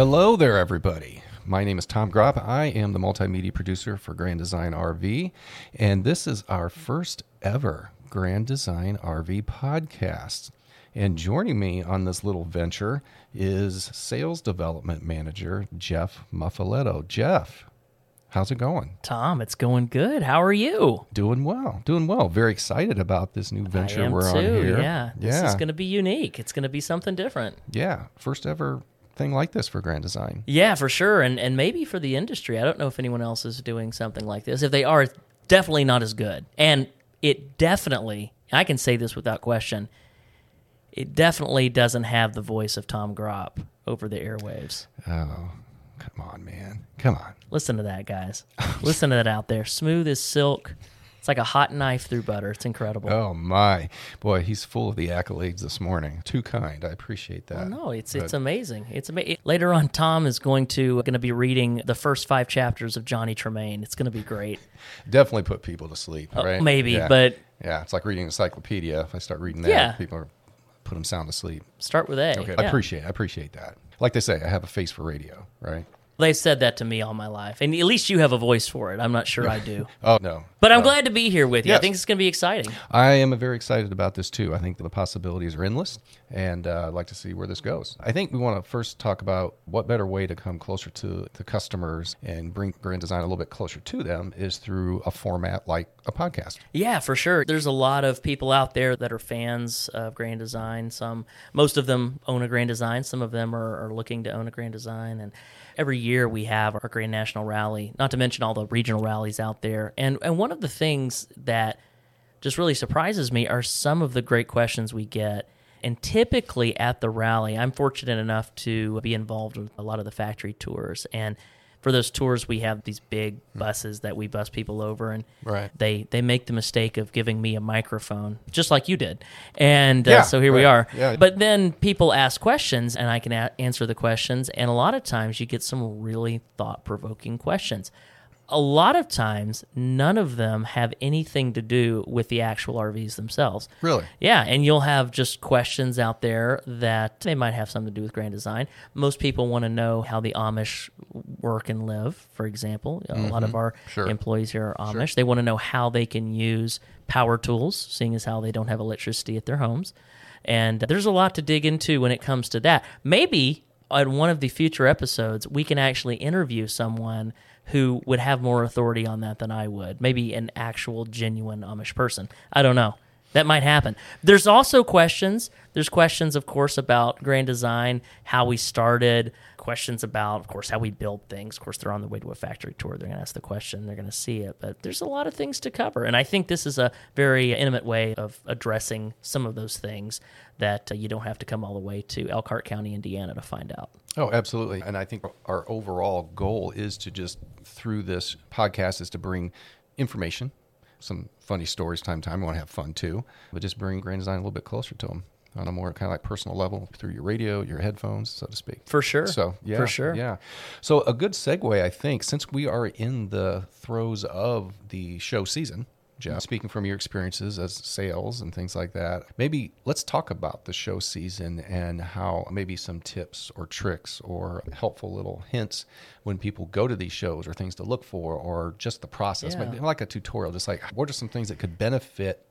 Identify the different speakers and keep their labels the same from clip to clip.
Speaker 1: Hello there, everybody. My name is Tom Gropp. I am the multimedia producer for Grand Design RV, and this is our first ever Grand Design RV podcast. And joining me on this little venture is Sales Development Manager Jeff Mufoletto. Jeff, how's it going?
Speaker 2: Tom, it's going good. How are you?
Speaker 1: Doing well, doing well. Very excited about this new venture
Speaker 2: I am
Speaker 1: we're
Speaker 2: too.
Speaker 1: on here.
Speaker 2: Yeah, this is going to be unique. It's going to be something different.
Speaker 1: yeah, first ever thing like this for Grand Design.
Speaker 2: Yeah, for sure, and and maybe for the industry. I don't know if anyone else is doing something like this. If they are, it's definitely not as good. And it definitely, I can say this without question, it definitely doesn't have the voice of Tom Gropp over the airwaves.
Speaker 1: Oh, come on, man. Come on.
Speaker 2: Listen to that, guys. Listen to that out there. Smooth as silk. It's like a hot knife through butter. It's incredible.
Speaker 1: Oh my boy, he's full of the accolades this morning. Too kind. I appreciate that.
Speaker 2: No, it's it's amazing. It's amazing. Later on, Tom is going to going to be reading the first five chapters of Johnny Tremain. It's going to be great.
Speaker 1: definitely put people to sleep, oh, right?
Speaker 2: Oh, maybe,
Speaker 1: Yeah.
Speaker 2: but
Speaker 1: yeah, it's like reading an encyclopedia. If I start reading that,
Speaker 2: Yeah.
Speaker 1: people are put them sound asleep.
Speaker 2: start with A.
Speaker 1: Okay, I
Speaker 2: Yeah.
Speaker 1: appreciate. I appreciate that. Like they say, I have a face for radio, right?
Speaker 2: They've said that to me all my life, and at least you have a voice for it. I'm not sure I do,
Speaker 1: Oh no,
Speaker 2: but I'm
Speaker 1: No.
Speaker 2: glad to be here with you. I think it's going to be exciting.
Speaker 1: I am very excited about this too. I think the possibilities are endless, and uh, I'd like to see where this goes. I think we want to first talk about what better way to come closer to the customers and bring Grand Design a little bit closer to them is through a format like a podcast.
Speaker 2: Yeah, for sure. There's a lot of people out there that are fans of Grand Design. Some, most of them own a Grand Design. Some of them are, are looking to own a Grand Design. And every year we have our Grand National Rally. Not to mention all the regional rallies out there. And and one of the things that just really surprises me are some of the great questions we get. And typically at the rally, I'm fortunate enough to be involved with a lot of the factory tours. And for those tours, we have these big buses that we bus people over, and
Speaker 1: Right.
Speaker 2: they they make the mistake of giving me a microphone, just like you did. And uh,
Speaker 1: Yeah,
Speaker 2: so here we are.
Speaker 1: Yeah.
Speaker 2: But then people ask questions, and I can a- answer the questions. And a lot of times, you get some really thought provoking questions a lot of times none of them have anything to do with the actual RVs themselves.
Speaker 1: Really?
Speaker 2: Yeah, and you'll have just questions out there that they might have something to do with grand design. Most people want to know how the Amish work and live, for example. A lot of our
Speaker 1: Mm-hmm. Sure.
Speaker 2: employees here are Amish. They want to know how they can use power tools, seeing as how they don't have electricity at their homes. And there's a lot to dig into when it comes to that. Maybe on one of the future episodes, we can actually interview someone who would have more authority on that than I would. Maybe an actual, genuine Amish person. I don't know. That might happen. There's also questions. There's questions, of course, about grand design, how we started, questions about, of course, how we build things. Of course, they're on the way to a factory tour. They're going to ask the question, they're going to see it. But there's a lot of things to cover. And I think this is a very intimate way of addressing some of those things that uh, you don't have to come all the way to Elkhart County, Indiana to find out.
Speaker 1: Oh, absolutely. And I think our overall goal is to just through this podcast is to bring information, some funny stories time to time. We want to have fun too, but just bring Grand Design a little bit closer to them on a more kind of like personal level through your radio, your headphones, so to speak.
Speaker 2: For sure.
Speaker 1: So yeah,
Speaker 2: For sure.
Speaker 1: yeah. So a good segue, I think, since we are in the throes of the show season, Jeff, speaking from your experiences as sales and things like that, maybe let's talk about the show season and how maybe some tips or tricks or helpful little hints when people go to these shows or things to look for or just the process,
Speaker 2: Yeah.
Speaker 1: like a tutorial, just like what are some things that could benefit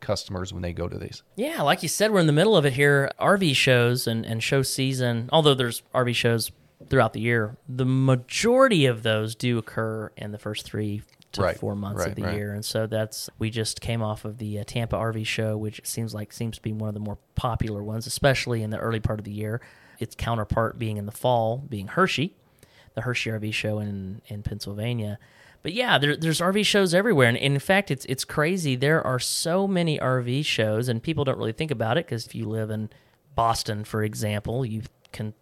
Speaker 1: customers when they go to these?
Speaker 2: Yeah, like you said, we're in the middle of it here. RV shows and, and show season, although there's RV shows throughout the year, the majority of those do occur in the first three to
Speaker 1: Right,
Speaker 2: four months
Speaker 1: right,
Speaker 2: of the
Speaker 1: right.
Speaker 2: year. And so that's, we just came off of the uh, Tampa RV show, which seems like seems to be one of the more popular ones, especially in the early part of the year. Its counterpart being in the fall, being Hershey, the Hershey RV show in, in Pennsylvania. But yeah, there, there's RV shows everywhere, and in fact, it's it's crazy. There are so many RV shows, and people don't really think about it because if you live in Boston, for example, you can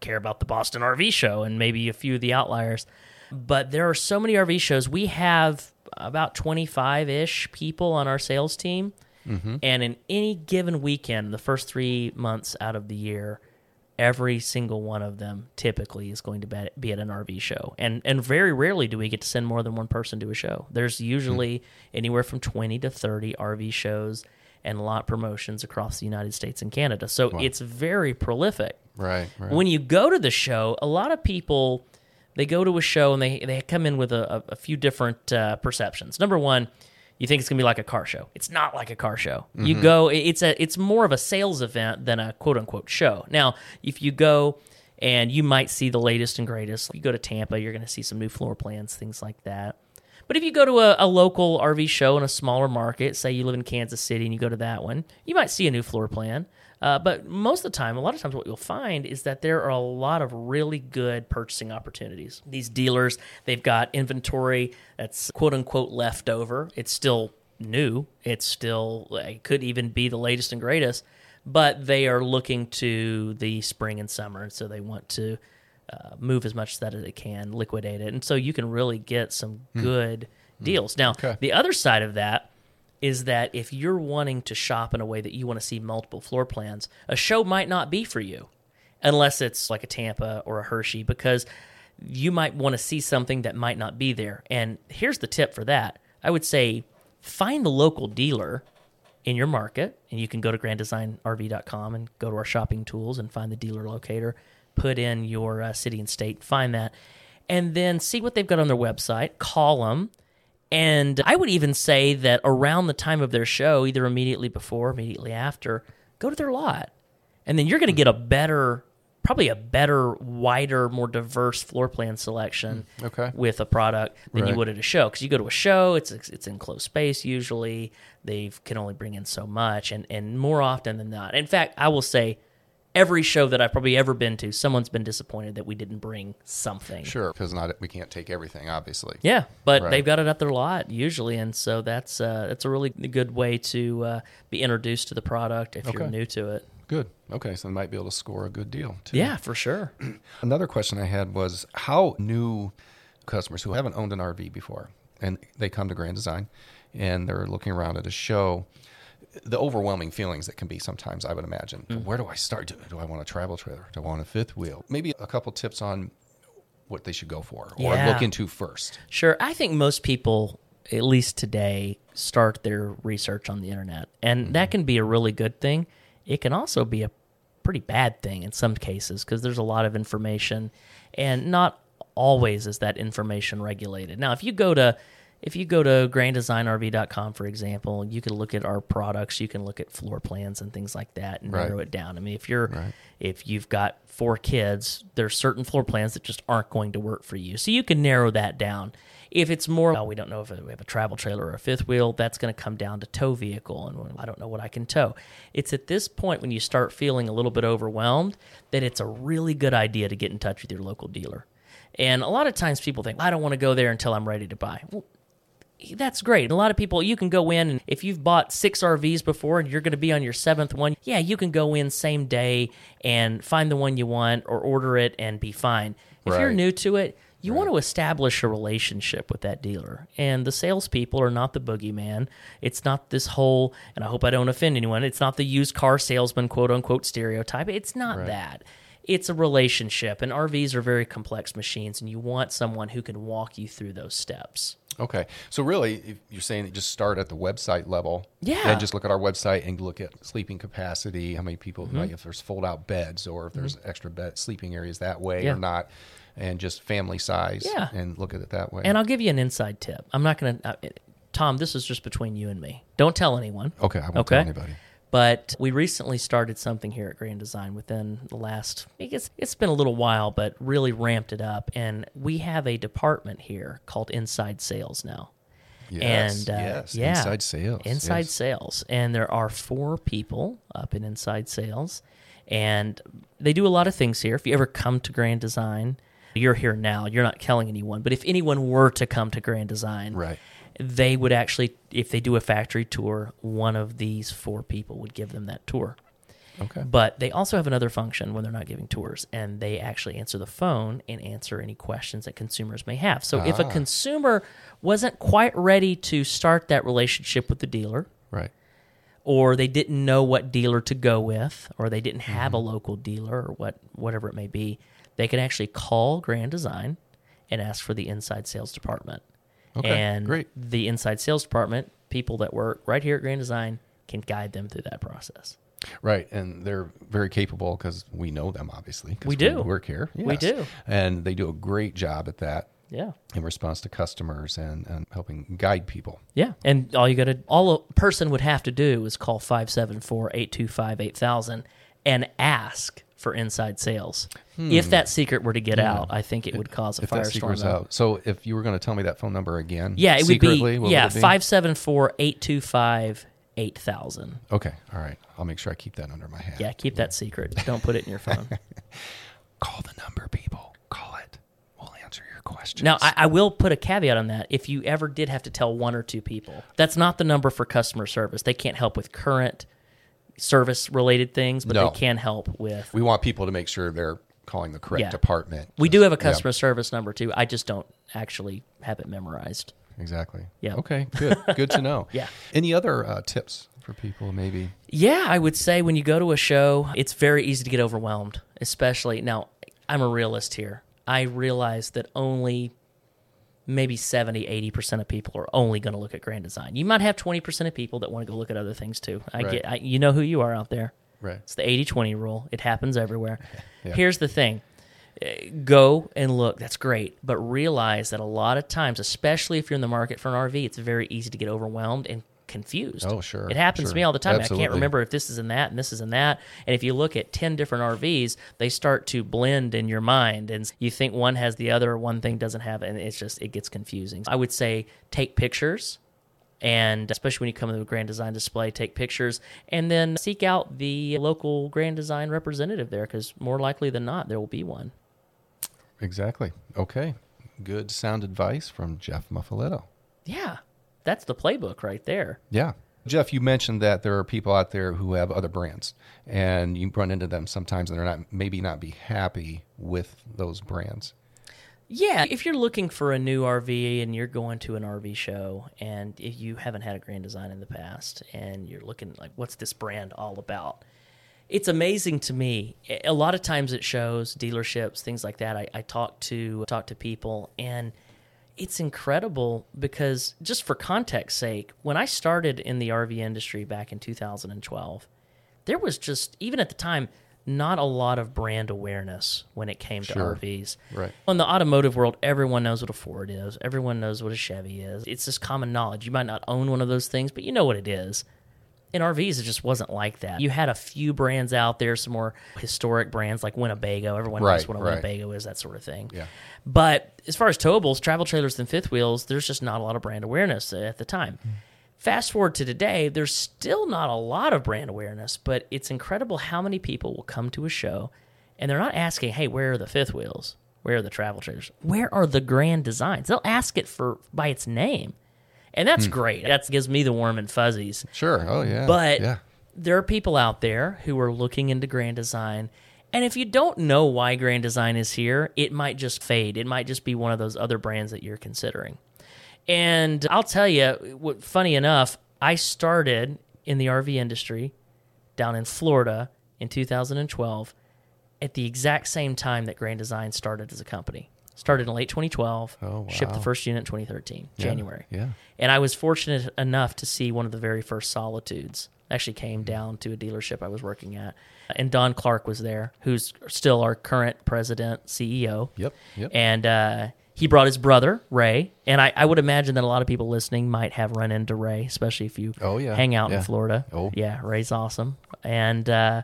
Speaker 2: care about the Boston RV show and maybe a few of the outliers. But there are so many RV shows. We have about 25 ish people on our sales team, mm-hmm. and in any given weekend, the first three months out of the year, every single one of them typically is going to be- be at an RV show. And and very rarely do we get to send more than one person to a show. There's usually anywhere from 20 to 30 RV shows and lot promotions across the United States and Canada. So it's very prolific.
Speaker 1: Right. Right.
Speaker 2: When you go to the show, a lot of people they go to a show and they they come in with a, a, few different uh, perceptions. Number one, you think it's gonna be like a car show. It's not like a car show. You go, it's a it's more of a sales event than a quote unquote show. Now, if you go and you might see the latest and greatest, you go to Tampa, you're gonna see some new floor plans, things like that. But if you go to a, a local RV show in a smaller market, say you live in Kansas City and you go to that one, you might see a new floor plan. Uh, but most of the time, a lot of times, what you'll find is that there are a lot of really good purchasing opportunities. These dealers, they've got inventory that's quote unquote left over. It's still new. It's still, it could even be the latest and greatest, but they are looking to the spring and summer. And so they want to uh, move as much as that as they can, liquidate it. And so you can really get some good deals. Now,
Speaker 1: Okay.
Speaker 2: the other side of that is that if you're wanting to shop in a way that you want to see multiple floor plans, a show might not be for you unless it's like a Tampa or a Hershey because you might want to see something that might not be there. And here's the tip for that. I would say find the local dealer in your market and you can go to granddesignrv.com and go to our shopping tools and find the dealer locator, put in your uh, city and state, find that and then see what they've got on their website, call them and I would even say that around the time of their show, either immediately before, immediately after, go to their lot. And then you're going to get a better, probably a better, wider, more diverse floor plan selection
Speaker 1: Okay.
Speaker 2: with a product than you would at a show. Because you go to a show, it's it's in closed space usually. They can only bring in so much, and and more often than not. In fact, I will say, every show that I've probably ever been to, someone's been disappointed that we didn't bring something.
Speaker 1: Sure, because not we can't take everything, obviously.
Speaker 2: Yeah, but
Speaker 1: Right.
Speaker 2: they've got it at their lot usually, and so that's uh, that's a really good way to uh, be introduced to the product if you're new to it.
Speaker 1: Good. Okay, so they might be able to score a good deal too.
Speaker 2: Yeah, for sure.
Speaker 1: Another question I had was how new customers who haven't owned an RV before and they come to Grand Design and they're looking around at a show, the overwhelming feelings that can be sometimes, I would imagine.
Speaker 2: Mm.
Speaker 1: Where do I start? Do, do I want a travel trailer? Do I want a fifth wheel? Maybe a couple tips on what they should go for or
Speaker 2: Yeah.
Speaker 1: look into first.
Speaker 2: Sure. I think most people, at least today, start their research on the internet. And
Speaker 1: Mm-hmm.
Speaker 2: that can be a really good thing. It can also be a pretty bad thing in some cases because there's a lot of information and not always is that information regulated. Now, if you go to if you go to granddesignrv.com for example, you can look at our products, you can look at floor plans and things like that and
Speaker 1: Right.
Speaker 2: narrow it down. I mean, if you're
Speaker 1: Right.
Speaker 2: if you've got four kids, there's certain floor plans that just aren't going to work for you. So you can narrow that down. If it's more, well, we don't know if we have a travel trailer or a fifth wheel, that's going to come down to tow vehicle. And I don't know what I can tow. It's at this point when you start feeling a little bit overwhelmed that it's a really good idea to get in touch with your local dealer. And a lot of times people think, I don't want to go there until I'm ready to buy. Well, that's great. A lot of people, you can go in and if you've bought six RVs before and you're going to be on your seventh one, yeah, you can go in same day and find the one you want or order it and be fine. If you're new to it, you want to establish a relationship with that dealer. And the salespeople are not the boogeyman. It's not this whole, and I hope I don't offend anyone, it's not the used car salesman, quote unquote, stereotype. It's not that. It's a relationship. And RVs are very complex machines, and you want someone who can walk you through those steps.
Speaker 1: Okay. So really, if you're saying that just start at the website level.
Speaker 2: Yeah.
Speaker 1: And just look at our website and look at sleeping capacity, how many people,
Speaker 2: Mm-hmm.
Speaker 1: like if there's fold out beds or if there's extra bed sleeping areas that way
Speaker 2: Yeah.
Speaker 1: or not, and just family size.
Speaker 2: Yeah.
Speaker 1: And look at it that way.
Speaker 2: And I'll give you an inside tip. I'm not going to, uh, Tom, this is just between you and me. Don't tell anyone.
Speaker 1: okay. I won't
Speaker 2: Okay.
Speaker 1: tell anybody.
Speaker 2: But we recently started something here at Grand Design within the last, I guess it's been a little while, but really ramped it up. And we have a department here called Inside Sales now.
Speaker 1: Yes.
Speaker 2: and uh,
Speaker 1: yes.
Speaker 2: yeah,
Speaker 1: Inside sales.
Speaker 2: Inside
Speaker 1: yes.
Speaker 2: sales, and there are four people up in inside sales, and they do a lot of things here. If you ever come to Grand Design, you're here now. You're not telling anyone, but if anyone were to come to Grand Design,
Speaker 1: Right.
Speaker 2: They would actually, if they do a factory tour, one of these four people would give them that tour.
Speaker 1: Okay.
Speaker 2: But they also have another function when they're not giving tours, and they actually answer the phone and answer any questions that consumers may have. So if a
Speaker 1: Ah.
Speaker 2: consumer wasn't quite ready to start that relationship with the dealer,
Speaker 1: Right.
Speaker 2: or they didn't know what dealer to go with, or they didn't have a local dealer, or what whatever it may be, they can actually call Grand Design and ask for the inside sales department.
Speaker 1: Okay,
Speaker 2: and
Speaker 1: great.
Speaker 2: the inside sales department, people that work right here at Grand Design, can guide them through that process.
Speaker 1: Right, and they're very capable because we know them. Obviously,
Speaker 2: We do.
Speaker 1: work here.
Speaker 2: We do.
Speaker 1: and they do a great job at that
Speaker 2: Yeah.
Speaker 1: in response to customers and, and helping guide people.
Speaker 2: Yeah. And all you got to, all a person would have to do is call 574 825 8000 and ask for inside sales. If that secret were to get out, I think it would cause a
Speaker 1: Hmm. If
Speaker 2: firestorm.
Speaker 1: secret's out, so if you were going to tell me that phone number again,
Speaker 2: Yeah, it would
Speaker 1: secretly,
Speaker 2: be
Speaker 1: what
Speaker 2: yeah
Speaker 1: would it be?
Speaker 2: five seven four eight two five eight thousand.
Speaker 1: Okay, all right. I'll make sure I keep that under my hat.
Speaker 2: Yeah, keep that secret. Don't put it in your phone.
Speaker 1: Call the number, people. Call it. We'll answer your questions.
Speaker 2: now, I, I will put a caveat on that. If you ever did have to tell one or two people, that's not the number for customer service. They can't help with current service related things, but
Speaker 1: No.
Speaker 2: they can help with.
Speaker 1: we want people to make sure they're calling the correct
Speaker 2: Yeah.
Speaker 1: department.
Speaker 2: We do have a customer service number too. I just don't actually have it memorized.
Speaker 1: exactly.
Speaker 2: Yeah.
Speaker 1: Okay. Good. Good to know.
Speaker 2: Yeah.
Speaker 1: Any other uh, tips for people? Maybe.
Speaker 2: Yeah, I would say when you go to a show, it's very easy to get overwhelmed, especially now. I'm a realist here. I realize that only maybe 70, 80% of people are only going to look at grand design. You might have 20% of people that want to go look at other things too. I
Speaker 1: Right.
Speaker 2: get I, you know who you are out there.
Speaker 1: Right.
Speaker 2: It's the 80-20 rule. It happens everywhere.
Speaker 1: Yeah.
Speaker 2: Here's the thing. Eh, Go and look. That's great, but realize that a lot of times, especially if you're in the market for an RV, it's very easy to get overwhelmed and confused.
Speaker 1: Oh, sure,
Speaker 2: It happens
Speaker 1: sure.
Speaker 2: to me all the time. I can't remember if this is in that and this is in that. And if you look at 10 different RVs, they start to blend in your mind and you think one has the other, one thing doesn't have it, and it's just it gets confusing. I would say take pictures and especially when you come to a grand design display, take pictures and then seek out the local grand design representative there because more likely than not, there will be one.
Speaker 1: Exactly. Okay. Good sound advice from Jeff Mufoletto.
Speaker 2: Yeah, that's the playbook right there.
Speaker 1: Yeah. Jeff, you mentioned that there are people out there who have other brands, and you run into them sometimes, and they're not maybe not be happy with those brands.
Speaker 2: Yeah, if you're looking for a new RV and you're going to an RV show and if you haven't had a Grand Design in the past and you're looking like, what's this brand all about? It's amazing to me. A lot of times it shows dealerships, things like that. I, I talk to talk to people and it's incredible because just for context sake, when I started in the RV industry back in 2012, there was just even at the time not a lot of brand awareness when it came to RVs.
Speaker 1: Right.
Speaker 2: In the automotive world, everyone knows what a Ford is. Everyone knows what a Chevy is. It's just common knowledge. You might not own one of those things, but you know what it is. In RVs, it just wasn't like that. You had a few brands out there, some more historic brands like Winnebago. Everyone knows what a
Speaker 1: right.
Speaker 2: Winnebago is, that sort of thing.
Speaker 1: Yeah.
Speaker 2: But as far as towables, travel trailers, and fifth wheels, there's just not a lot of brand awareness at the time. Mm-hmm. Fast forward to today, there's still not a lot of brand awareness, but it's incredible how many people will come to a show and they're not asking, hey, where are the fifth wheels? Where are the travel trailers? Where are the grand designs? They'll ask it for by its name. And that's hmm. great. That gives me the warm and fuzzies.
Speaker 1: Sure. Oh yeah.
Speaker 2: But
Speaker 1: yeah.
Speaker 2: there are people out there who are looking into Grand Design. And if you don't know why Grand Design is here, it might just fade. It might just be one of those other brands that you're considering. And I'll tell you, what, funny enough, I started in the RV industry down in Florida in 2012 at the exact same time that Grand Design started as a company. Started in late 2012,
Speaker 1: Oh,
Speaker 2: shipped the first unit in 2013, January.
Speaker 1: Yeah.
Speaker 2: And I was fortunate enough to see one of the very first Solitudes. Actually, came down to a dealership I was working at, and Don Clark was there, who's still our current president, CEO.
Speaker 1: Yep. Yep.
Speaker 2: And uh, he brought his brother Ray, and I, I would imagine that a lot of people listening might have run into Ray, especially if you
Speaker 1: Oh, yeah.
Speaker 2: hang out
Speaker 1: Yeah.
Speaker 2: in Florida.
Speaker 1: Oh.
Speaker 2: yeah, Ray's awesome. And uh,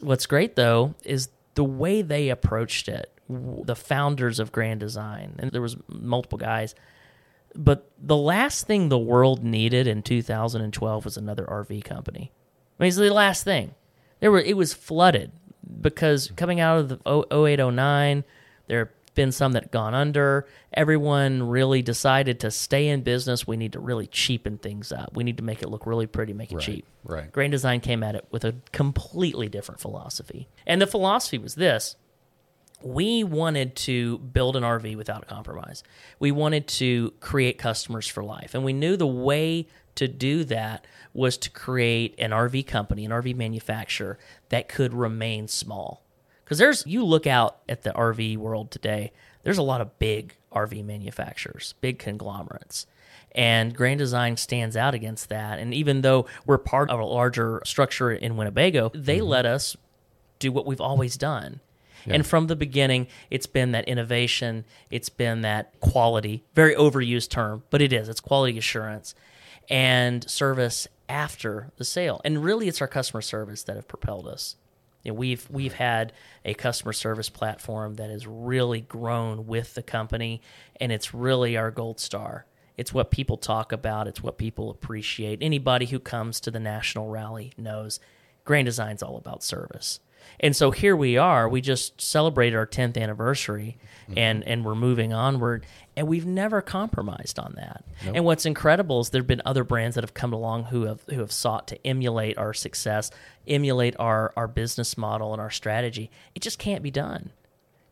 Speaker 2: what's great though is the way they approached it. The founders of Grand Design, and there was multiple guys. But the last thing the world needed in 2012 was another RV company. I mean, it's the last thing. There were it was flooded because coming out of the 0809, there have been some that gone under. Everyone really decided to stay in business. We need to really cheapen things up. We need to make it look really pretty, make it
Speaker 1: Right,
Speaker 2: cheap.
Speaker 1: right.
Speaker 2: Grand Design came at it with a completely different philosophy. And the philosophy was this we wanted to build an RV without a compromise. We wanted to create customers for life. And we knew the way to do that was to create an RV company, an RV manufacturer that could remain small. Because there's, you look out at the RV world today, there's a lot of big RV manufacturers, big conglomerates. And Grand Design stands out against that. And even though we're part of a larger structure in Winnebago, they
Speaker 1: Mm-hmm.
Speaker 2: let us do what we've always done. And from the beginning, it's been that innovation, it's been that quality, very overused term, but it is. It's quality assurance and service after the sale. And really it's our customer service that have propelled us. You know, we've we've had a customer service platform that has really grown with the company and it's really our gold star. It's what people talk about, it's what people appreciate. Anybody who comes to the national rally knows Grand Design's all about service. And so here we are. We just celebrated our 10th anniversary mm-hmm. and, and we're moving onward. And we've never compromised on that. And what's incredible is there have been other brands that have come along who have who have sought to emulate our success, emulate our, our business model and our strategy. It just can't be done.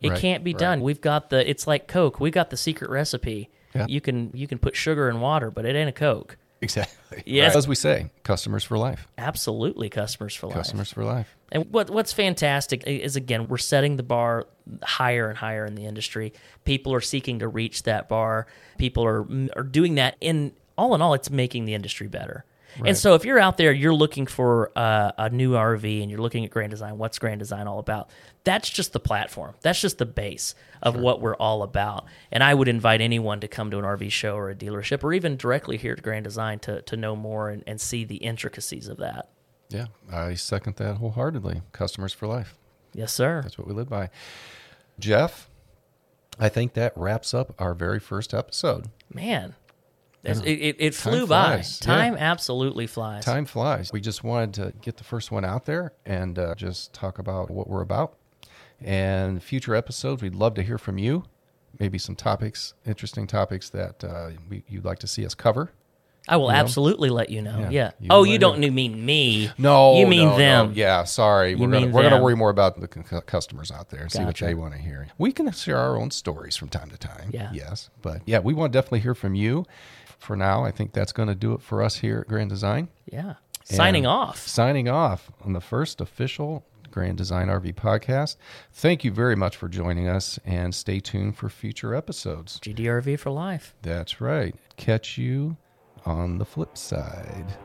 Speaker 2: It
Speaker 1: Right,
Speaker 2: can't be
Speaker 1: right.
Speaker 2: done. We've got the it's like Coke. We got the secret recipe.
Speaker 1: Yeah.
Speaker 2: You can you can put sugar in water, but it ain't a Coke.
Speaker 1: Exactly.
Speaker 2: Yes.
Speaker 1: As we say, customers for life.
Speaker 2: Absolutely customers for life.
Speaker 1: Customers for life.
Speaker 2: And what what's fantastic is again we're setting the bar higher and higher in the industry. People are seeking to reach that bar. People are are doing that. In all in all, it's making the industry better.
Speaker 1: Right.
Speaker 2: And so if you're out there, you're looking for uh, a new RV and you're looking at Grand Design. What's Grand Design all about? That's just the platform. That's just the base of what we're all about. And I would invite anyone to come to an RV show or a dealership or even directly here at Grand Design to to know more and, and see the intricacies of that.
Speaker 1: Yeah, I second that wholeheartedly. Customers for life.
Speaker 2: Yes, sir.
Speaker 1: That's what we live by. Jeff, I think that wraps up our very first episode.
Speaker 2: Man, It, it, it
Speaker 1: Time
Speaker 2: flew by.
Speaker 1: flies, yeah.
Speaker 2: Time absolutely flies.
Speaker 1: Time flies. We just wanted to get the first one out there and uh, just talk about what we're about. And future episodes, we'd love to hear from you. Maybe some topics, interesting topics that uh, we, you'd like to see us cover.
Speaker 2: I will
Speaker 1: you know?
Speaker 2: absolutely let you know.
Speaker 1: Yeah,
Speaker 2: Yeah.
Speaker 1: you
Speaker 2: oh, you don't mean me.
Speaker 1: No,
Speaker 2: you mean
Speaker 1: no, no.
Speaker 2: them.
Speaker 1: Yeah, sorry. we're gonna we're gonna worry more about the cu- customers out there and see what they want to hear. We can share our own stories from time to time.
Speaker 2: Yeah.
Speaker 1: Yes, but yeah, we want to definitely hear from you. For now, I think that's going to do it for us here at Grand Design.
Speaker 2: Yeah. Signing off.
Speaker 1: Signing off on the first official Grand Design RV podcast. Thank you very much for joining us, and stay tuned for future episodes.
Speaker 2: GDRV for life.
Speaker 1: That's right. Catch you on the flip side.